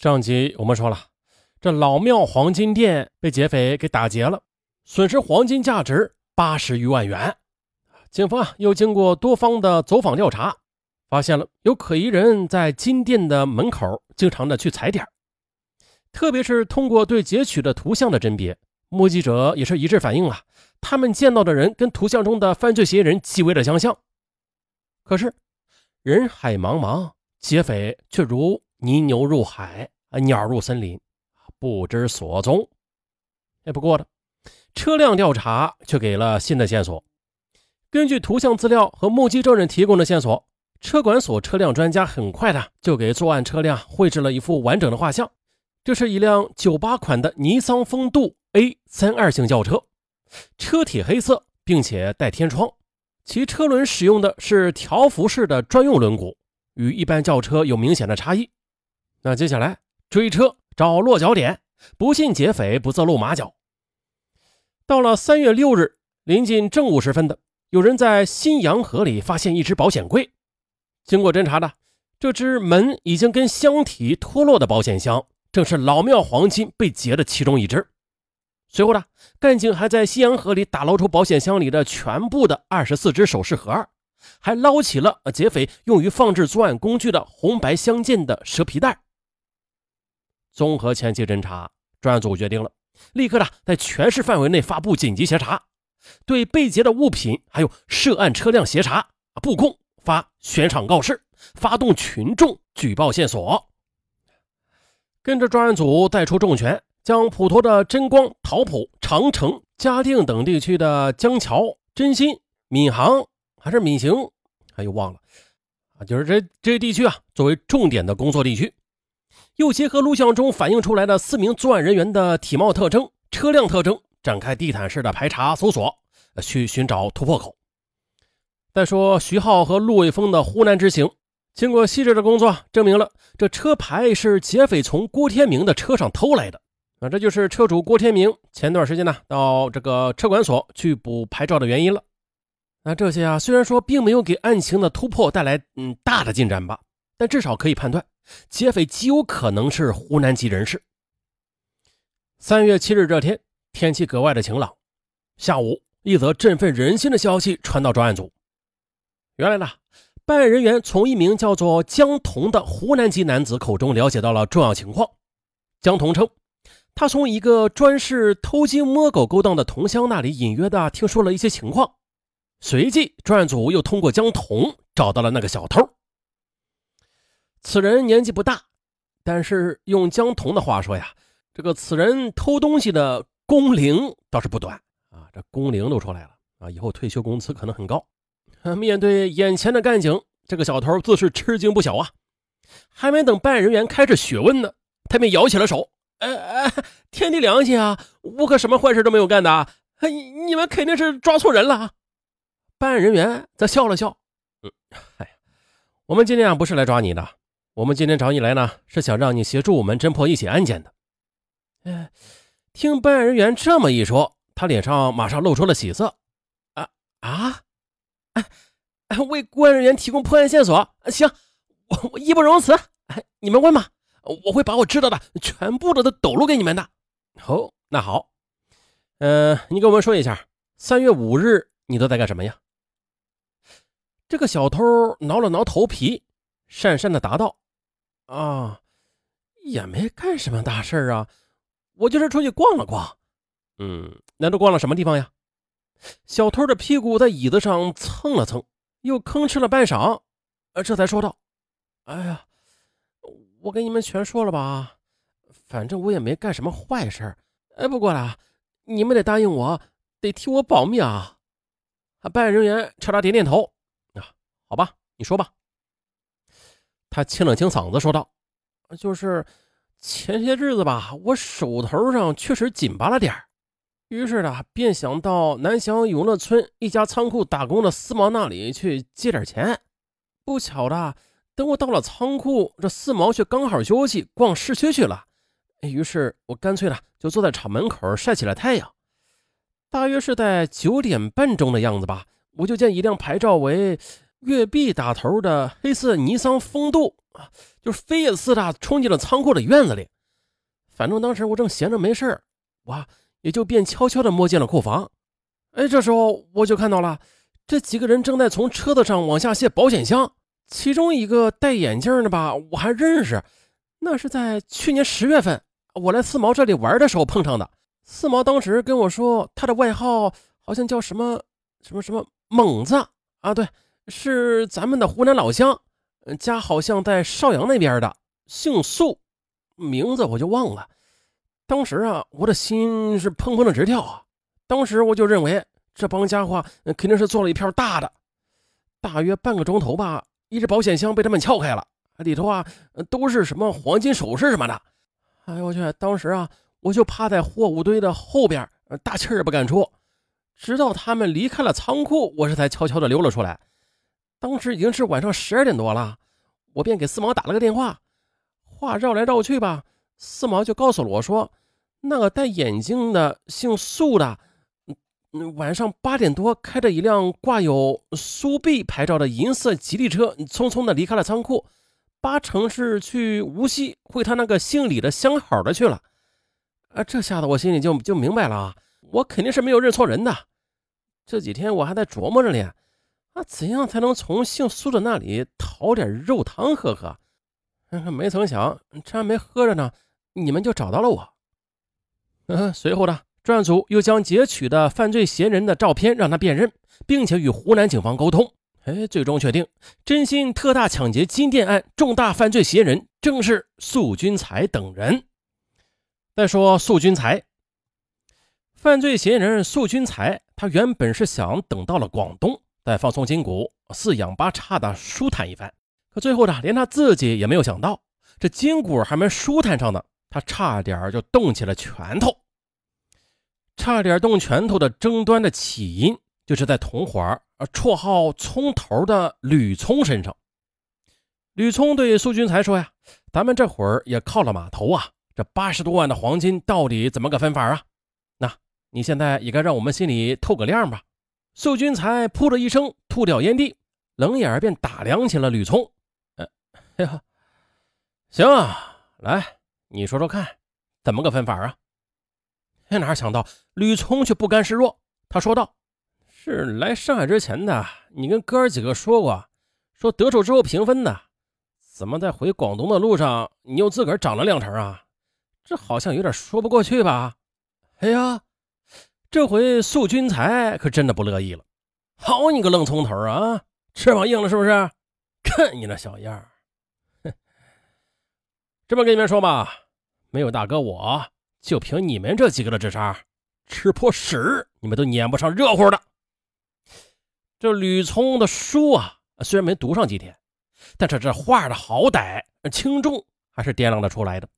上集我们说了，这老庙黄金店被劫匪给打劫了，损失黄金价值八十余万元。警方啊又经过多方的走访调查，发现了有可疑人在金店的门口经常的去踩点，特别是通过对截取的图像的甄别，目击者也是一致反映啊，他们见到的人跟图像中的犯罪嫌疑人极为的相像。可是人海茫茫，劫匪却如。泥牛入海，啊，鸟入森林，不知所踪。哎，不过呢，车辆调查却给了新的线索。根据图像资料和目击证人提供的线索，车管所车辆专家很快的就给作案车辆绘制了一幅完整的画像。这是一辆九八款的尼桑风度 A 三二型轿车，车体黑色，并且带天窗，其车轮使用的是条幅式的专用轮毂，与一般轿车有明显的差异。那接下来追车找落脚点，不信劫匪不自露马脚。到了三月六日，临近正午时分的，有人在新阳河里发现一只保险柜。经过侦查的，这只门已经跟箱体脱落的保险箱，正是老庙黄金被劫的其中一只。随后呢，干警还在新阳河里打捞出保险箱里的全部的二十四只首饰盒，还捞起了劫匪用于放置作案工具的红白相间的蛇皮袋。综合前期侦查，专案组决定了，立刻的在全市范围内发布紧急协查，对被劫的物品还有涉案车辆协查布控，发悬赏告示，发动群众举报线索。跟着专案组带出重拳，将普陀的真光、桃浦、长城、嘉定等地区的江桥、真心、闵行还是闵行，哎又忘了啊，就是这这些地区啊，作为重点的工作地区。又结合录像中反映出来的四名作案人员的体貌特征、车辆特征，展开地毯式的排查搜索，去寻找突破口。再说徐浩和陆伟峰的湖南之行，经过细致的工作，证明了这车牌是劫匪从郭天明的车上偷来的。啊，这就是车主郭天明前段时间呢到这个车管所去补牌照的原因了。那这些啊，虽然说并没有给案情的突破带来嗯大的进展吧，但至少可以判断。劫匪极有可能是湖南籍人士。三月七日这天，天气格外的晴朗。下午，一则振奋人心的消息传到专案组。原来呢，办案人员从一名叫做江童的湖南籍男子口中了解到了重要情况。江童称，他从一个专事偷鸡摸狗勾当的同乡那里隐约的听说了一些情况。随即，专案组又通过江童找到了那个小偷。此人年纪不大，但是用江童的话说呀，这个此人偷东西的工龄倒是不短啊，这工龄都出来了啊，以后退休工资可能很高。面对眼前的干警，这个小偷自是吃惊不小啊。还没等办案人员开始询问呢，他便摇起了手：“哎哎，天地良心啊，我可什么坏事都没有干的，你们肯定是抓错人了啊。”办案人员则笑了笑：“嗯，哎，我们今天啊不是来抓你的。”我们今天找你来呢，是想让你协助我们侦破一起案件的。哎，听办案人员这么一说，他脸上马上露出了喜色。啊啊，哎，为公安人员提供破案线索，行，我我义不容辞。哎，你们问吧，我会把我知道的全部都都抖露给你们的。哦，那好，嗯，你给我们说一下，三月五日你都在干什么呀？这个小偷挠了挠头皮，讪讪的答道。啊，也没干什么大事啊，我就是出去逛了逛。嗯，那都逛了什么地方呀？小偷的屁股在椅子上蹭了蹭，又吭哧了半晌，呃，这才说道：“哎呀，我跟你们全说了吧，反正我也没干什么坏事。哎，不过啦，你们得答应我，得替我保密啊。”办案人员朝他点点头。啊，好吧，你说吧。他清了清嗓子，说道：“就是前些日子吧，我手头上确实紧巴了点于是呢，便想到南翔永乐村一家仓库打工的四毛那里去借点钱。不巧的，等我到了仓库，这四毛却刚好休息，逛市区去了。于是我干脆呢，就坐在厂门口晒起了太阳。大约是在九点半钟的样子吧，我就见一辆牌照为……”月币打头的黑色尼桑风度啊，就飞也似的冲进了仓库的院子里。反正当时我正闲着没事我也就便悄悄地摸进了库房。哎，这时候我就看到了这几个人正在从车子上往下卸保险箱，其中一个戴眼镜的吧，我还认识，那是在去年十月份我来四毛这里玩的时候碰上的。四毛当时跟我说，他的外号好像叫什么什么什么猛子啊，对，是咱们的湖南老乡，家好像在邵阳那边的，姓苏。名字我就忘了，当时啊，我的心是砰砰的直跳啊！当时我就认为这帮家伙肯定是做了一票大的。大约半个钟头吧，一只保险箱被他们撬开了，里头啊都是什么黄金首饰什么的。哎呦我去！当时啊，我就趴在货物堆的后边，大气儿不敢出。直到他们离开了仓库，我这才悄悄的溜了出来。当时已经是晚上十二点多了，我便给四毛打了个电话。话绕来绕去吧，四毛就告诉了我说，那个戴眼镜的姓苏的，晚上八点多开着一辆挂有苏 B 牌照的银色吉利车，匆匆的离开了仓库，八成是去无锡会他那个姓李的相好的去了。啊，这下子我心里就就明白了啊，我肯定是没有认错人的。这几天我还在琢磨着呢，啊，怎样才能从姓苏的那里讨点肉汤喝喝。没曾想，这还没喝着呢，你们就找到了我。嗯，随后呢，专案组又将截取的犯罪嫌疑人的照片让他辨认，并且与湖南警方沟通。哎，最终确定真心特大抢劫金店案重大犯罪嫌疑人正是素君才等人。再说素君才，犯罪嫌疑人素君才，他原本是想等到了广东再放松筋骨，四仰八叉的舒坦一番。可最后呢，连他自己也没有想到，这筋骨还没舒坦上呢，他差点就动起了拳头。差点动拳头的争端的起因，就是在同伙儿，绰号“葱头”的吕聪身上。吕聪对苏军才说：“呀，咱们这会儿也靠了码头啊，这八十多万的黄金到底怎么个分法啊？那你现在也该让我们心里透个亮吧。”秀军才噗的一声吐掉烟蒂，冷眼便打量起了吕聪。呀，行啊，来，你说说看，怎么个分法啊？哪想到吕聪却不甘示弱，他说道：“是来上海之前的，你跟哥儿几个说过，说得手之后平分的。怎么在回广东的路上，你又自个儿涨了两成啊？这好像有点说不过去吧？”哎呀，这回素君才可真的不乐意了。好你个愣葱头啊，翅膀硬了是不是？看你那小样儿！这么跟你们说吧，没有大哥，我就凭你们这几个的智商，吃破屎你们都撵不上热乎的。这吕聪的书啊，虽然没读上几天，但是这话的好歹轻重还是掂量得出来的。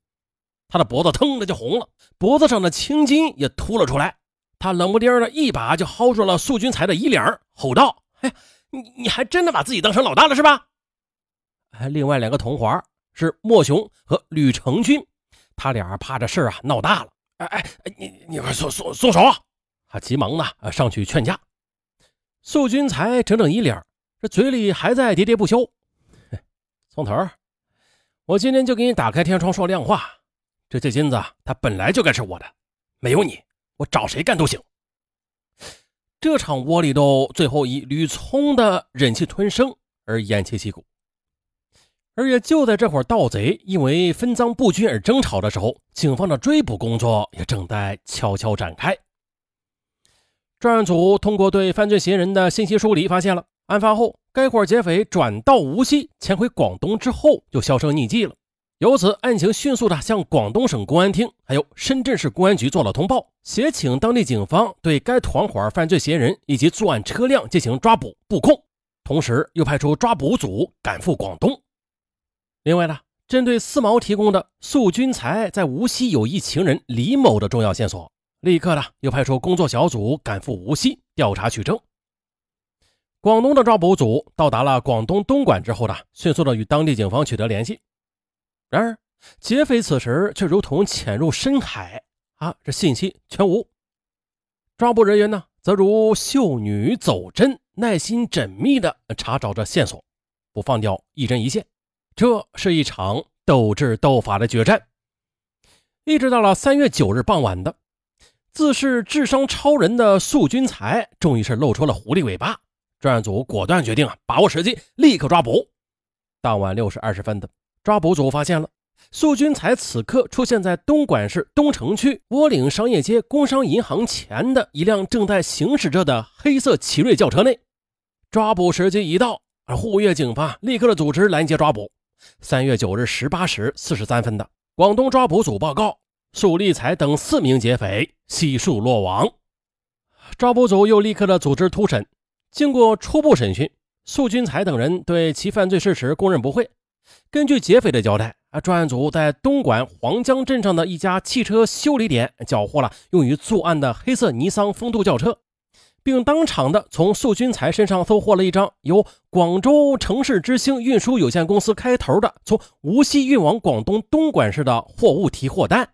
他的脖子腾的就红了，脖子上的青筋也凸了出来。他冷不丁的一把就薅住了素君才的衣领，吼道：“哎，你你还真的把自己当成老大了是吧？”哎，另外两个同伙。是莫雄和吕成军，他俩怕这事啊闹大了。哎哎，你你快松松松手！他急忙呢上去劝架。素君才整整一脸，这嘴里还在喋喋不休。宋头，我今天就给你打开天窗说亮话，这这金子它本来就该是我的，没有你，我找谁干都行。这场窝里斗最后以吕聪的忍气吞声而偃旗息鼓。而也就在这会儿，盗贼因为分赃不均而争吵的时候，警方的追捕工作也正在悄悄展开。专案组通过对犯罪嫌疑人的信息梳理，发现了案发后该伙劫匪转到无锡潜回广东之后就销声匿迹了。由此，案情迅速的向广东省公安厅还有深圳市公安局做了通报，协请当地警方对该团伙犯罪嫌疑人以及作案车辆进行抓捕布控，同时又派出抓捕组赶赴广东。另外呢，针对四毛提供的素君才在无锡有一情人李某的重要线索，立刻呢又派出工作小组赶赴无锡调查取证。广东的抓捕组到达了广东东莞之后呢，迅速的与当地警方取得联系。然而，劫匪此时却如同潜入深海啊，这信息全无。抓捕人员呢，则如秀女走针，耐心缜密的查找着线索，不放掉一针一线。这是一场斗智斗法的决战。一直到了三月九日傍晚的，自视智商超人的素君才终于是露出了狐狸尾巴。专案组果断决定啊，把握时机，立刻抓捕。当晚六时二十分的，抓捕组发现了素军才此刻出现在东莞市东城区窝岭商业街工商银行前的一辆正在行驶着的黑色奇瑞轿车内。抓捕时机一到。而沪粤警方立刻的组织拦截抓捕。三月九日十八时四十三分的广东抓捕组报告，苏立才等四名劫匪悉数落网。抓捕组又立刻的组织突审。经过初步审讯，苏军才等人对其犯罪事实供认不讳。根据劫匪的交代，啊，专案组在东莞黄江镇上的一家汽车修理点缴获了用于作案的黑色尼桑风度轿车。并当场的从素君才身上搜获了一张由广州城市之星运输有限公司开头的从无锡运往广东东莞市的货物提货单。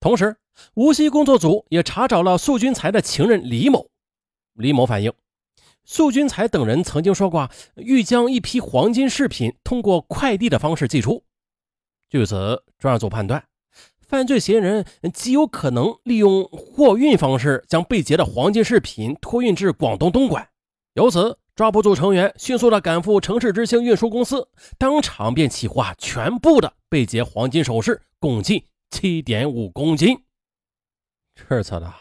同时，无锡工作组也查找了素君才的情人李某。李某反映，素君才等人曾经说过欲将一批黄金饰品通过快递的方式寄出。据此，专案组判断。犯罪嫌疑人极有可能利用货运方式将被劫的黄金饰品托运至广东东莞，由此抓捕组成员迅速的赶赴城市之星运输公司，当场便起获全部的被劫黄金首饰，共计七点五公斤。这次的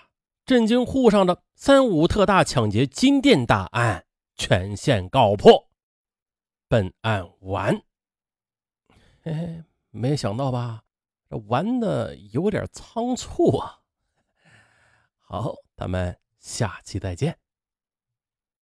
震惊沪上的三五特大抢劫金店大案全线告破，本案完。嘿嘿，没想到吧？这玩的有点仓促啊！好，咱们下期再见。